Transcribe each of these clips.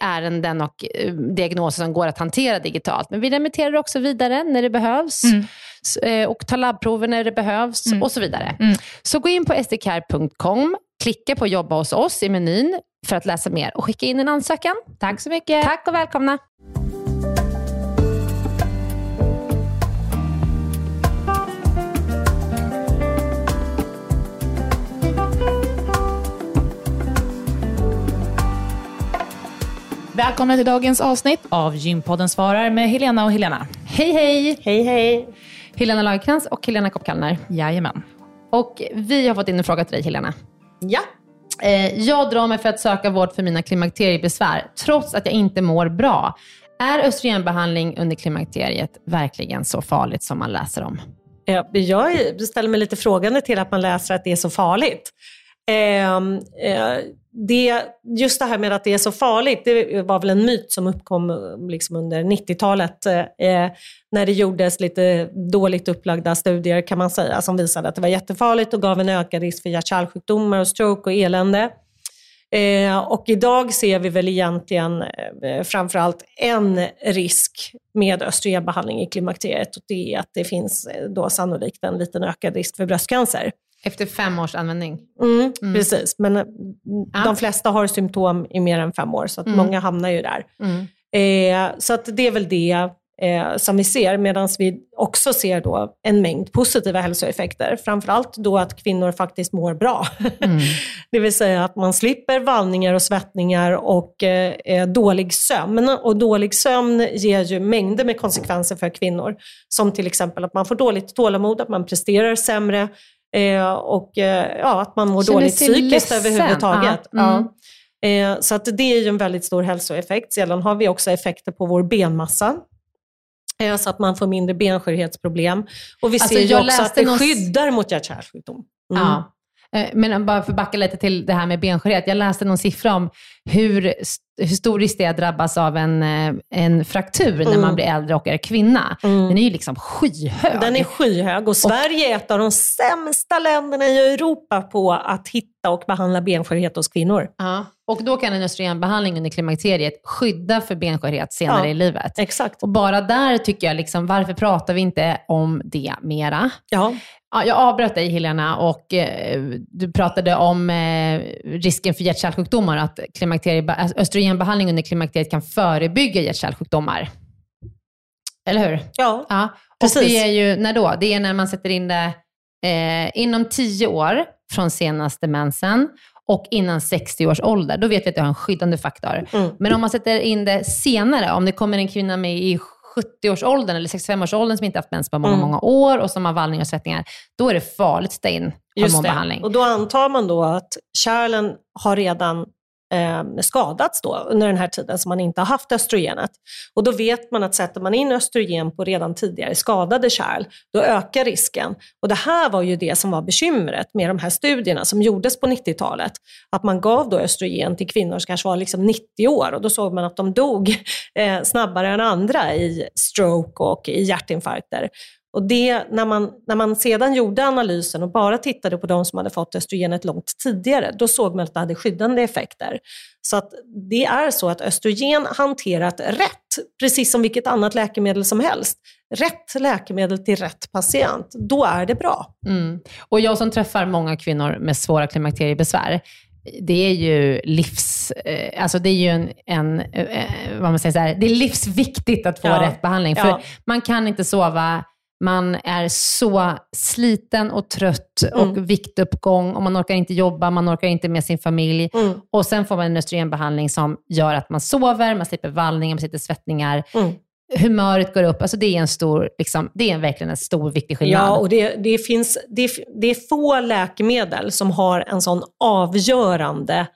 ärenden och eh, diagnoser som går att hantera digitalt. Men vi remitterar också vidare när det behövs mm. Eh, och tar labbprover när det behövs mm. och så vidare. Mm. Så gå in på sdcare.com, klicka på jobba hos oss i menyn för att läsa mer och skicka in en ansökan. Tack så mycket. Tack och välkomna. Välkomna till dagens avsnitt av Gympodden svarar med Helena och Helena. Hej hej! Hej hej! Helena Lagercrantz och Helena Kopp-Kallner. Jajamän. Och vi har fått in en fråga till dig Helena. Ja. Eh, jag drar mig för att söka vård för mina klimakteriebesvär, trots att jag inte mår bra. Är östrogenbehandling under klimakteriet verkligen så farligt som man läser om? Jag ställer mig lite frågande till att man läser att det är så farligt. Ehm, eh, det, just det här med att det är så farligt, det var väl en myt som uppkom eh, liksom under 90-talet eh, eh, när det gjordes lite dåligt upplagda studier kan man säga som visade att det var jättefarligt och gav en ökad risk för hjärt-kärlsjukdomar och stroke och elände. Eh, och idag ser vi väl egentligen eh, framförallt en risk med östrogenbehandling i klimakteriet och det är att det finns eh, då sannolikt en liten ökad risk för bröstcancer. Efter fem års användning? Mm, mm. Precis, men mm, de flesta har symptom i mer än fem år, så att mm. många hamnar ju där. Mm. Eh, så att det är väl det eh, som vi ser, medan vi också ser då en mängd positiva hälsoeffekter. Framförallt då att kvinnor faktiskt mår bra. Mm. det vill säga att man slipper vallningar och svettningar och eh, eh, dålig sömn. Och dålig sömn ger ju mängder med konsekvenser för kvinnor. Som till exempel att man får dåligt tålamod, att man presterar sämre, Eh, och eh, ja, att man mår Känner dåligt psykiskt ledsen. överhuvudtaget. Ja. Mm. Ja. Eh, så att det är ju en väldigt stor hälsoeffekt. Sedan har vi också effekter på vår benmassa. eh, så att man får mindre benskörhetsproblem. Och vi Alltså, ser ju också att det någon- skyddar mot hjärt-kärlsjukdom. Mm. Ja. Eh, Men bara för att backa lite till det här med benskörhet. Jag läste någon siffra om hur, hur stor risk det är att drabbas av en, eh, en fraktur när Mm. man blir äldre och är kvinna. Mm. Den är ju liksom skyhög. Den är skyhög och Sverige är ett av de sämsta länderna i Europa på att hitta och behandla benskörhet hos kvinnor. ja. Och då kan en östrogenbehandling under klimakteriet skydda för benskörhet senare Ja. i livet. Exakt. Och bara där tycker jag, liksom, varför pratar vi inte om det mera? Ja. Ja, jag avbröt dig Helena och eh, du pratade om eh, risken för hjärt-kärlsjukdomar, att alltså östrogenbehandling under klimakteriet kan förebygga hjärt-kärlsjukdomar. Eller hur? ja. Ja. Och Precis. det är ju när då? Det är när man sätter in det eh, inom 10 år från senaste mensen och innan 60 års ålder. Då vet vi att det har en skyddande faktor. Mm. Men om man sätter in det senare, om det kommer en kvinna med i 70-årsåldern eller 65-årsåldern som inte haft mens på många, Mm. många år och som har vallningar och svettningar, då är det farligt att sätta in Just hormonbehandling. det. Och då antar man då att kärlen har redan eh, skadats då under den här tiden som man inte har haft östrogenet. Och då vet man att sätter man in östrogen på redan tidigare skadade kärl, då ökar risken. Och det här var ju det som var bekymret med de här studierna som gjordes på 90-talet. Att man gav då östrogen till kvinnor som kanske var liksom 90 år och då såg man att de dog eh, snabbare än andra i stroke och i hjärtinfarkter. Och det, när, man, när man sedan gjorde analysen och bara tittade på de som hade fått östrogenet långt tidigare, då såg man att det hade skyddande effekter. Så att det är så att östrogen hanterat rätt, precis som vilket annat läkemedel som helst, rätt läkemedel till rätt patient, då är det bra. Mm. Och jag som träffar många kvinnor med svåra klimakteriebesvär, det är ju livs... Eh, alltså det är ju en... en eh, vad man säger så här, det är livsviktigt att få Ja. rätt behandling. För Ja. man kan inte sova, man är så sliten och trött Mm. och viktuppgång och man orkar inte jobba, man orkar inte med sin familj. Mm. Och sen får man en östrogenbehandling som gör att man sover, man slipper vallningar, man slipper svettningar. Mm. Humöret går upp. Alltså det är en stor, liksom, det är verkligen en stor viktig skillnad. Ja, och det, det, finns, det, det är få läkemedel som har en sån avgörande,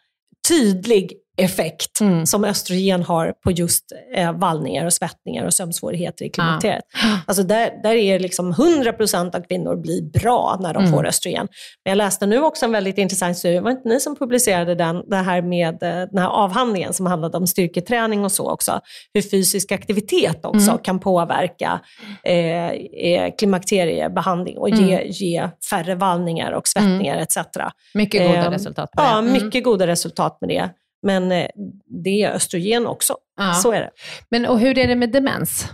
tydlig effekt Mm. som östrogen har på just eh, vallningar och svettningar och sömnsvårigheter i klimakteriet. Alltså där, där är liksom 100% av kvinnor blir bra när de Mm. får östrogen. Men jag läste nu också en väldigt intressant studie, det var inte ni som publicerade den, det här med eh, den här avhandlingen som handlade om styrketräning och så också. Hur fysisk aktivitet också Mm. kan påverka eh, eh, klimakteriebehandling och ge, ge färre vallningar och svettningar etc. Mycket goda Ehm, resultat på Ja, det. Mm. mycket goda resultat med det. Men eh, det är östrogen också. Ja. Så är det. Men och hur är det med demens?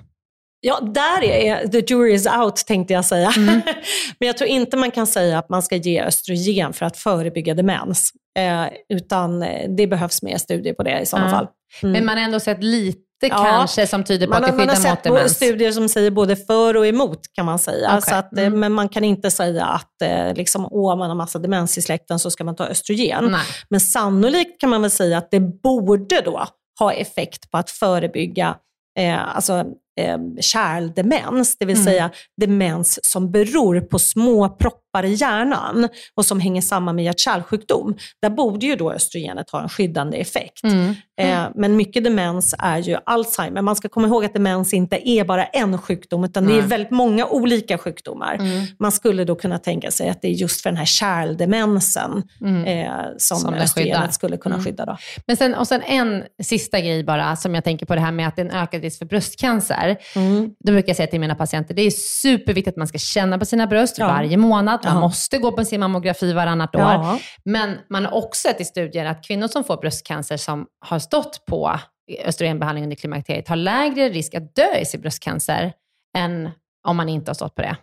Ja, där är the jury is out tänkte jag säga. Mm. Men jag tror inte man kan säga att man ska ge östrogen för att förebygga demens. Eh, utan eh, det behövs mer studier på det i sådana Ja. fall. Mm. Men man har ändå sett lite Ja. kanske som tyder på Man att har, det man har skyddar mot sett på demens. studier som säger både för och emot kan man säga. Okej. Så att, eh, Mm. Men man kan inte säga att eh, liksom, åh, man har massa demens i släkten så ska man ta östrogen. Nej. Men sannolikt kan man väl säga att det borde då ha effekt på att förebygga eh, alltså, eh, kärldemens, det vill Mm. säga demens som beror på små proppar i hjärnan och som hänger samman med hjärt-kärlsjukdom. Där borde ju då östrogenet ha en skyddande effekt. Mm. Eh, men mycket demens är ju Alzheimer. Man ska komma ihåg att demens inte är bara en sjukdom, utan det är väldigt många olika sjukdomar. Mm. Man skulle då kunna tänka sig att det är just för den här kärldemensen Mm. eh, som, Som östrogenet skulle kunna Mm. skydda. Då. Men sen, och sen en sista grej bara, som jag tänker på det här med att det är en ökad risk för bröstcancer. Mm. Då brukar jag säga till mina patienter, det är superviktigt att man ska känna på sina bröst Ja. varje månad. Man Ja. måste gå på sin mammografi varannat år. Ja. Men man har också sett i studier att kvinnor som får bröstcancer som har stått på östrogenbehandling under klimakteriet har lägre risk att dö i sin bröstcancer än om man inte har stått på det.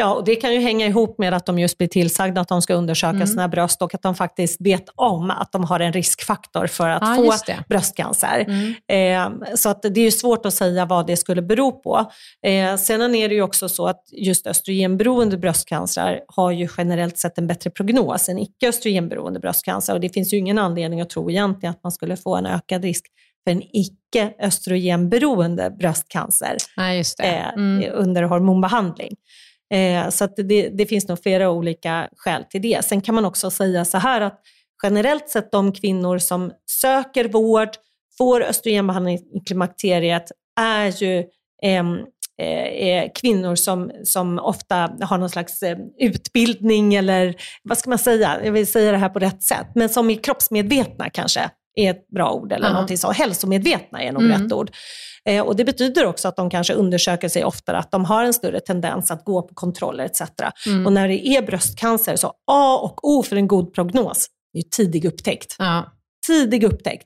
Ja, och det kan ju hänga ihop med att de just blir tillsagda att de ska undersöka Mm. sina bröst och att de faktiskt vet om att de har en riskfaktor för att Ja, få bröstcancer. Mm. Eh, så att det är ju svårt att säga vad det skulle bero på. Eh, sen är det ju också så att just östrogenberoende bröstcancer har ju generellt sett en bättre prognos än icke-östrogenberoende bröstcancer. Och det finns ju ingen anledning att tro egentligen att man skulle få en ökad risk för en icke-östrogenberoende bröstcancer Ja, just det. eh, Mm. under hormonbehandling. Eh, så att det, det finns nog flera olika skäl till det. Sen kan man också säga så här att generellt sett de kvinnor som söker vård, får östrogenbehandling i klimakteriet, är ju eh, eh, kvinnor som, som ofta har någon slags eh, utbildning eller vad ska man säga, jag vill säga det här på rätt sätt, men som är kroppsmedvetna kanske är ett bra ord eller -huh. någonting så. Hälsomedvetna är nog mm. rätt ord. Eh, och det betyder också att de kanske undersöker sig oftare, att de har en större tendens att gå på kontroller etc. Mm. Och när det är bröstcancer, så A och O för en god prognos är tidig upptäckt. Ja. Tidig upptäckt.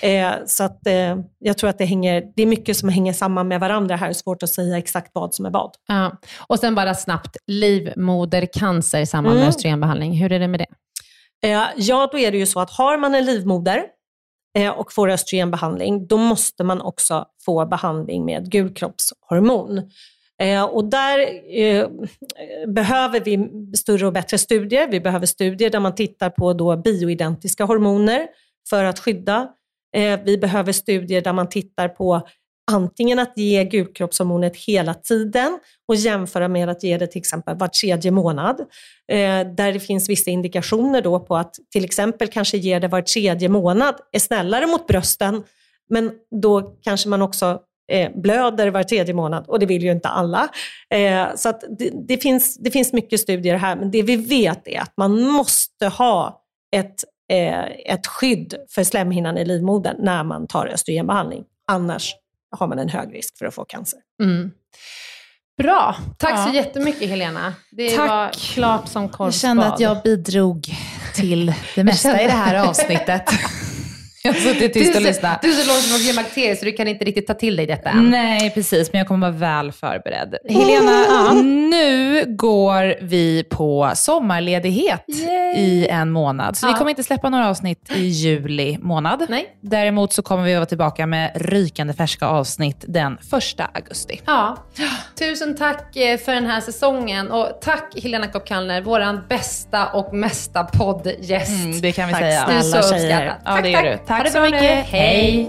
Eh, så att, eh, jag tror att det, hänger, det är mycket som hänger samman med varandra här. Det är svårt att säga exakt vad som är vad. Ja. Och sen bara snabbt, livmodercancer i samband med mm. östrogenbehandling. Hur är det med det? Eh, ja, då är det ju så att har man en livmoder Eh, och får östrogenbehandling, då måste man också få behandling med gulkroppshormon. Eh, och där eh, behöver vi större och bättre studier. Vi behöver studier där man tittar på då bioidentiska hormoner för att skydda Eh, vi behöver studier där man tittar på antingen att ge gulkroppshormonet hela tiden och jämföra med att ge det till exempel var tredje månad. Eh, där det finns vissa indikationer då på att till exempel kanske ge det var tredje månad är snällare mot brösten, men då kanske man också eh, blöder var tredje månad och det vill ju inte alla. Eh, så att det, det, finns, det finns mycket studier här, men det vi vet är att man måste ha ett ett skydd för slemhinnan i livmodern när man tar östrogenbehandling. Annars har man en hög risk för att få cancer. Mm. Bra. Tack ja. så jättemycket Helena. Det Tack. var klart som korvspad. Jag kände att jag bidrog till det mesta i det här avsnittet. Jag har suttit tyst och lyssnat. Du är så långt från klimakteriet så du kan inte riktigt ta till dig detta än. Nej, precis. Men jag kommer vara väl förberedd. Helena, mm. nu går vi på sommarledighet Yay. i en månad. Så ja. vi kommer inte släppa några avsnitt i juli månad. Nej. Däremot så kommer vi vara tillbaka med rykande färska avsnitt den första augusti. Ja. Tusen tack eh, för den här säsongen och tack Helena Kopp Kallner, vår bästa och mesta poddgäst. Mm, det kan vi tack säga. Du är så uppskattad. Ja, tack, det gör du. Tack så mycket. Nu. Hej.